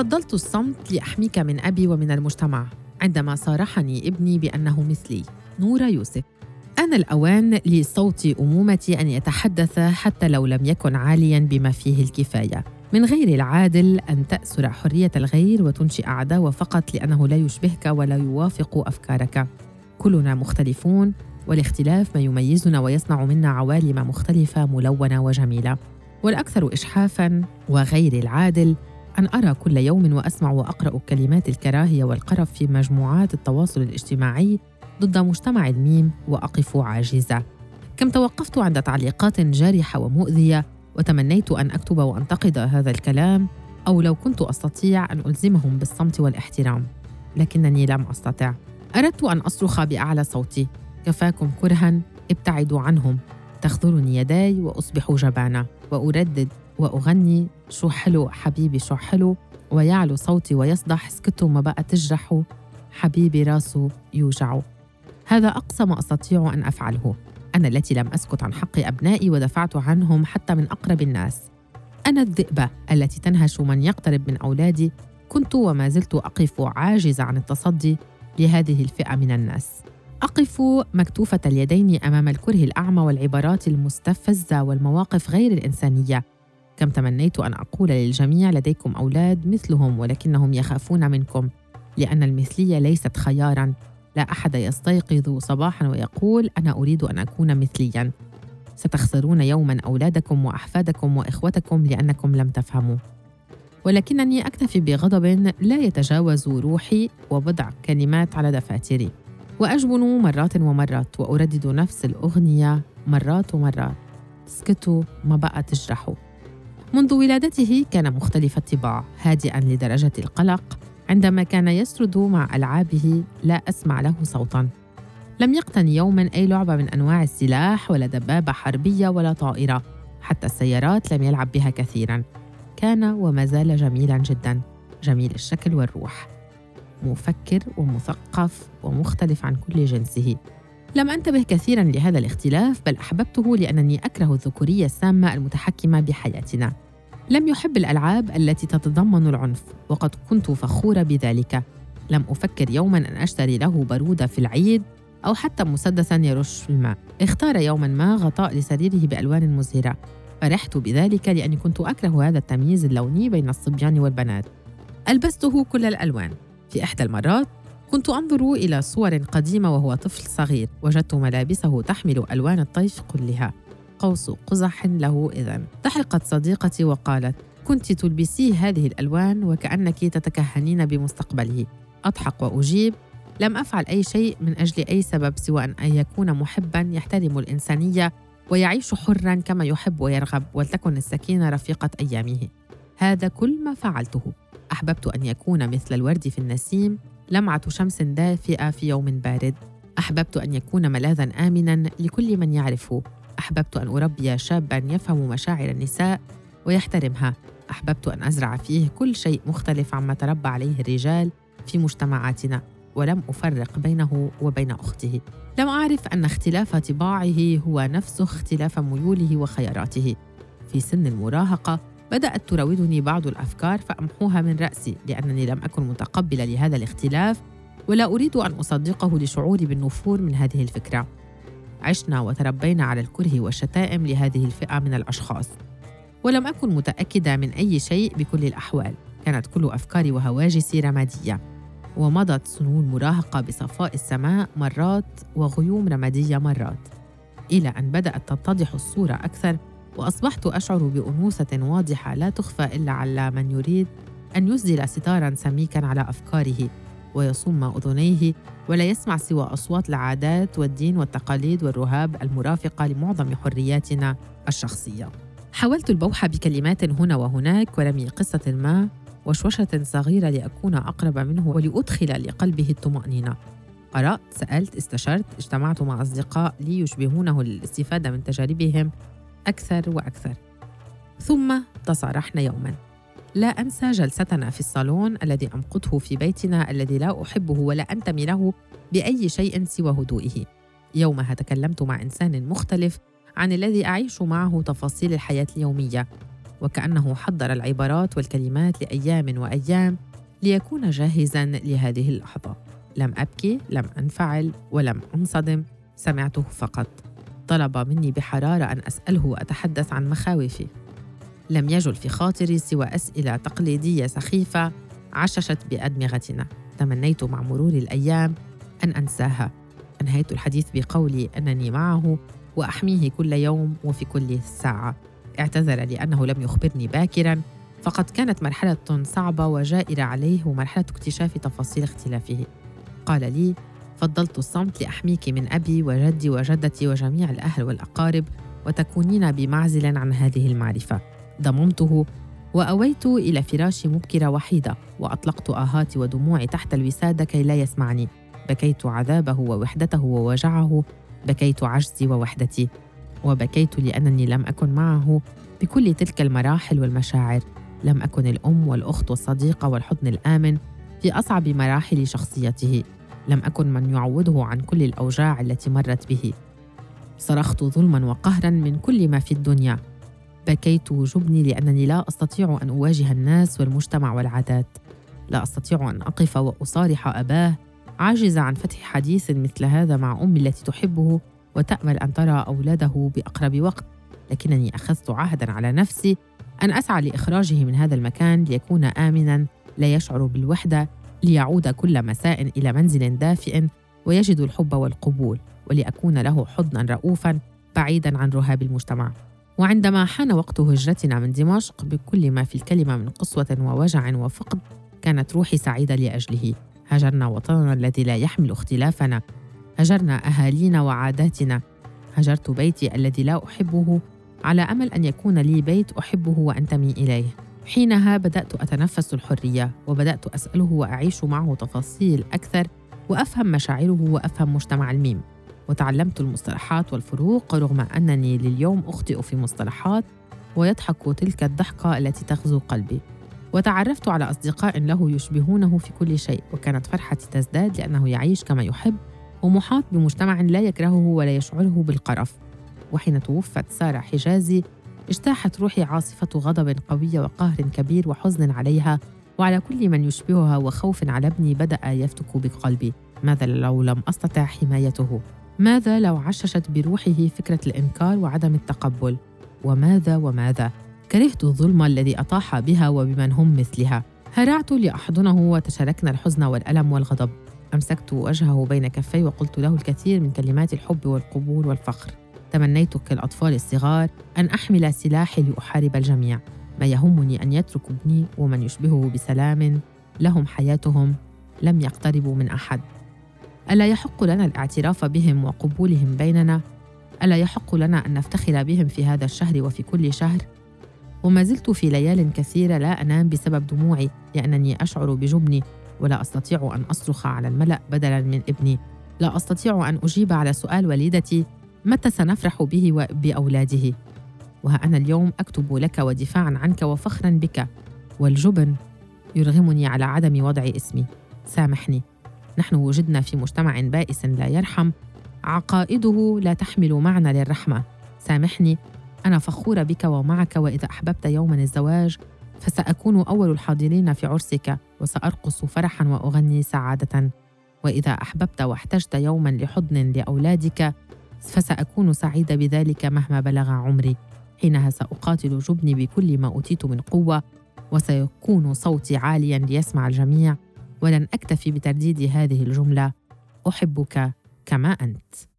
فضلت الصمت لأحميك من أبي ومن المجتمع عندما صارحني ابني بأنه مثلي نورا يوسف. آن الأوان لصوت أمومتي أن يتحدث حتى لو لم يكن عاليا بما فيه الكفاية. من غير العادل أن تأسر حرية الغير وتنشئ عداوة فقط لأنه لا يشبهك ولا يوافق أفكارك. كلنا مختلفون والاختلاف ما يميزنا ويصنع منا عوالم مختلفة ملونة وجميلة. والأكثر إشحافاً وغير العادل أن أرى كل يوم وأسمع وأقرأ كلمات الكراهية والقرف في مجموعات التواصل الاجتماعي ضد مجتمع الميم وأقف عاجزة. كم توقفت عند تعليقات جارحة ومؤذية وتمنيت أن أكتب وأنتقد هذا الكلام أو لو كنت أستطيع أن ألزمهم بالصمت والاحترام. لكنني لم أستطع. أردت أن أصرخ بأعلى صوتي. كفاكم كرها ابتعدوا عنهم. تخذلني يداي وأصبح جبانة وأردد وأغني شو حلو حبيبي شو حلو ويعلو صوتي ويصدح اسكتوا ما بقى تجرحوا حبيبي راسه يوجعه هذا أقصى ما أستطيع أن أفعله. أنا التي لم أسكت عن حق أبنائي ودفعت عنهم حتى من أقرب الناس. أنا الذئبة التي تنهش من يقترب من أولادي. كنت وما زلت أقف عاجزة عن التصدي لهذه الفئة من الناس. أقف مكتوفة اليدين أمام الكره الأعمى والعبارات المستفزة والمواقف غير الإنسانية. كم تمنيت أن أقول للجميع لديكم أولاد مثلهم ولكنهم يخافون منكم لأن المثلية ليست خياراً. لا أحد يستيقظ صباحاً ويقول أنا أريد أن أكون مثلياً. ستخسرون يوما أولادكم وأحفادكم وإخوتكم لأنكم لم تفهموا. ولكنني أكتفي بغضب لا يتجاوز روحي وبضع كلمات على دفاتري. وأجبن مرات ومرات وأردد نفس الأغنية مرات ومرات. اسكتوا ما بقى تجرحوا. منذ ولادته كان مختلف الطباع هادئا لدرجة القلق. عندما كان يسرد مع ألعابه لا أسمع له صوتا. لم يقتن يوما أي لعبة من أنواع السلاح ولا دبابة حربية ولا طائرة. حتى السيارات لم يلعب بها كثيرا. كان وما زال جميلا جدا. جميل الشكل والروح. مفكر ومثقف ومختلف عن كل جنسه. لم أنتبه كثيرا لهذا الاختلاف بل أحببته لأنني أكره الذكورية السامة المتحكمة بحياتنا. لم يحب الألعاب التي تتضمن العنف وقد كنت فخورة بذلك. لم أفكر يوما أن أشتري له باروده في العيد أو حتى مسدسا يرش الماء. اختار يوما ما غطاء لسريره بألوان مزهرة. فرحت بذلك لأني كنت أكره هذا التمييز اللوني بين الصبيان والبنات. ألبسته كل الألوان. في إحدى المرات كنت أنظر إلى صور قديمة وهو طفل صغير وجدت ملابسه تحمل ألوان الطيف كلها. قوس قزح له إذن. ضحكت صديقتي وقالت كنت تلبسيه هذه الألوان وكأنك تتكهنين بمستقبله. أضحك وأجيب لم أفعل أي شيء من أجل أي سبب سوى أن يكون محبا يحترم الإنسانية ويعيش حرا كما يحب ويرغب ولتكن السكينة رفيقة أيامه. هذا كل ما فعلته. أحببت أن يكون مثل الورد في النسيم لمعه شمس دافئة في يوم بارد. أحببت أن يكون ملاذا امنا لكل من يعرفه. أحببت أن أربي شابا يفهم مشاعر النساء ويحترمها. أحببت أن أزرع فيه كل شيء مختلف عما تربى عليه الرجال في مجتمعاتنا ولم أفرق بينه وبين أخته. لم أعرف أن اختلاف طباعه هو نفسه اختلاف ميوله وخياراته في سن المراهقة بدأت تراودني بعض الأفكار فأمحوها من رأسي لأنني لم أكن متقبلة لهذا الاختلاف ولا أريد أن أصدقه لشعوري بالنفور من هذه الفكرة. عشنا وتربينا على الكره والشتائم لهذه الفئة من الأشخاص. ولم أكن متأكدة من أي شيء بكل الأحوال. كانت كل أفكاري وهواجسي رمادية. ومضت سنون مراهقة بصفاء السماء مرات وغيوم رمادية مرات. إلى أن بدأت تتضح الصورة أكثر وأصبحت أشعر بأنوثة واضحة لا تخفى إلا على من يريد أن يسدل ستارا سميكا على أفكاره ويصم أذنيه ولا يسمع سوى أصوات العادات والدين والتقاليد والرهاب المرافقة لمعظم حرياتنا الشخصية. حاولت البوح بكلمات هنا وهناك ورمي قصة ما وشوشة صغيرة لأكون أقرب منه ولأدخل لقلبه الطمأنينة. قرأت، سألت، استشرت، اجتمعت مع أصدقاء لي يشبهونه للاستفادة من تجاربهم أكثر وأكثر. ثم تصارحنا يوما. لا أنسى جلستنا في الصالون الذي أمقته في بيتنا الذي لا أحبه ولا أنتمي له بأي شيء سوى هدوئه. يومها تكلمت مع إنسان مختلف عن الذي أعيش معه تفاصيل الحياة اليومية وكأنه حضر العبارات والكلمات لأيام وأيام ليكون جاهزا لهذه اللحظة. لم أبكي لم أنفعل ولم أنصدم. سمعته فقط. طلب مني بحرارة أن أسأله وأتحدث عن مخاوفي. لم يجل في خاطري سوى أسئلة تقليدية سخيفة عششت بأدمغتنا. تمنيت مع مرور الأيام أن أنساها. أنهيت الحديث بقولي أنني معه وأحميه كل يوم وفي كل ساعة. اعتذر لأنه لم يخبرني باكرا فقد كانت مرحلة صعبة وجائرة عليه ومرحلة اكتشاف تفاصيل اختلافه. قال لي فضلت الصمت لأحميك من أبي وجدي وجدتي وجميع الأهل والأقارب وتكونين بمعزل عن هذه المعرفة. ضممته وأويت إلى فراشي مبكرة وحيدة وأطلقت آهاتي ودموعي تحت الوسادة كي لا يسمعني. بكيت عذابه ووحدته ووجعه بكيت عجزي ووحدتي وبكيت لأنني لم أكن معه بكل تلك المراحل والمشاعر. لم أكن الأم والأخت والصديقة والحضن الآمن في أصعب مراحل شخصيته. لم أكن من يعوضه عن كل الأوجاع التي مرت به. صرخت ظلما وقهرا من كل ما في الدنيا. بكيت جبني لأنني لا أستطيع أن أواجه الناس والمجتمع والعادات. لا أستطيع أن أقف وأصارح أباه عاجزة عن فتح حديث مثل هذا مع أمي التي تحبه وتأمل أن ترى أولاده بأقرب وقت. لكنني أخذت عهدا على نفسي أن أسعى لإخراجه من هذا المكان ليكون آمنا لا يشعر بالوحدة ليعود كل مساء إلى منزل دافئ ويجد الحب والقبول ولأكون له حضنا رؤوفا بعيدا عن رهاب المجتمع. وعندما حان وقت هجرتنا من دمشق بكل ما في الكلمة من قسوة ووجع وفقد كانت روحي سعيدة لأجله. هجرنا وطننا الذي لا يحمل اختلافنا. هجرنا أهالينا وعاداتنا. هجرت بيتي الذي لا أحبه. على أمل أن يكون لي بيت أحبه وأنتمي إليه. حينها بدأت أتنفس الحرية وبدأت أسأله وأعيش معه تفاصيل أكثر وأفهم مشاعره وأفهم مجتمع الميم. وتعلمت المصطلحات والفروق رغم أنني لليوم أخطئ في مصطلحات ويضحك تلك الضحكة التي تغزو قلبي. وتعرفت على أصدقاء له يشبهونه في كل شيء وكانت فرحتي تزداد لأنه يعيش كما يحب ومحاط بمجتمع لا يكرهه ولا يشعره بالقرف. وحين توفت سارة حجازي اجتاحت روحي عاصفة غضب قوية وقهر كبير وحزن عليها وعلى كل من يشبهها وخوف على ابني بدأ يفتك بقلبي ماذا لو لم أستطع حمايته؟ ماذا لو عششت بروحه فكرة الإنكار وعدم التقبل؟ وماذا وماذا؟ كرهت الظلم الذي أطاح بها وبمن هم مثلها هرعت لأحضنه وتشاركنا الحزن والألم والغضب أمسكت وجهه بين كفي وقلت له الكثير من كلمات الحب والقبول والفخر تمنيت كالأطفال الصغار أن أحمل سلاحي لأحارب الجميع ما يهمني أن يتركوا ابني ومن يشبهه بسلام لهم حياتهم لم يقتربوا من أحد ألا يحق لنا الاعتراف بهم وقبولهم بيننا؟ ألا يحق لنا أن نفتخر بهم في هذا الشهر وفي كل شهر؟ وما زلت في ليال كثيرة لا أنام بسبب دموعي لأنني أشعر بجبني ولا أستطيع أن أصرخ على الملأ بدلاً من ابني لا أستطيع أن أجيب على سؤال والدتي متى سنفرح به وبأولاده وها أنا اليوم أكتب لك ودفاعا عنك وفخرا بك والجبن يرغمني على عدم وضع اسمي. سامحني. نحن وجدنا في مجتمع بائس لا يرحم. عقائده لا تحمل معنى للرحمة. سامحني. أنا فخوره بك ومعك وإذا أحببت يوما الزواج فسأكون أول الحاضرين في عرسك وسأرقص فرحا وأغني سعادة. وإذا أحببت واحتجت يوما لحضن لأولادك فسأكون سعيدة بذلك مهما بلغ عمري. حينها سأقاتل جبني بكل ما أوتيت من قوة وسيكون صوتي عاليا ليسمع الجميع. ولن أكتفي بترديد هذه الجملة. أحبك كما أنت.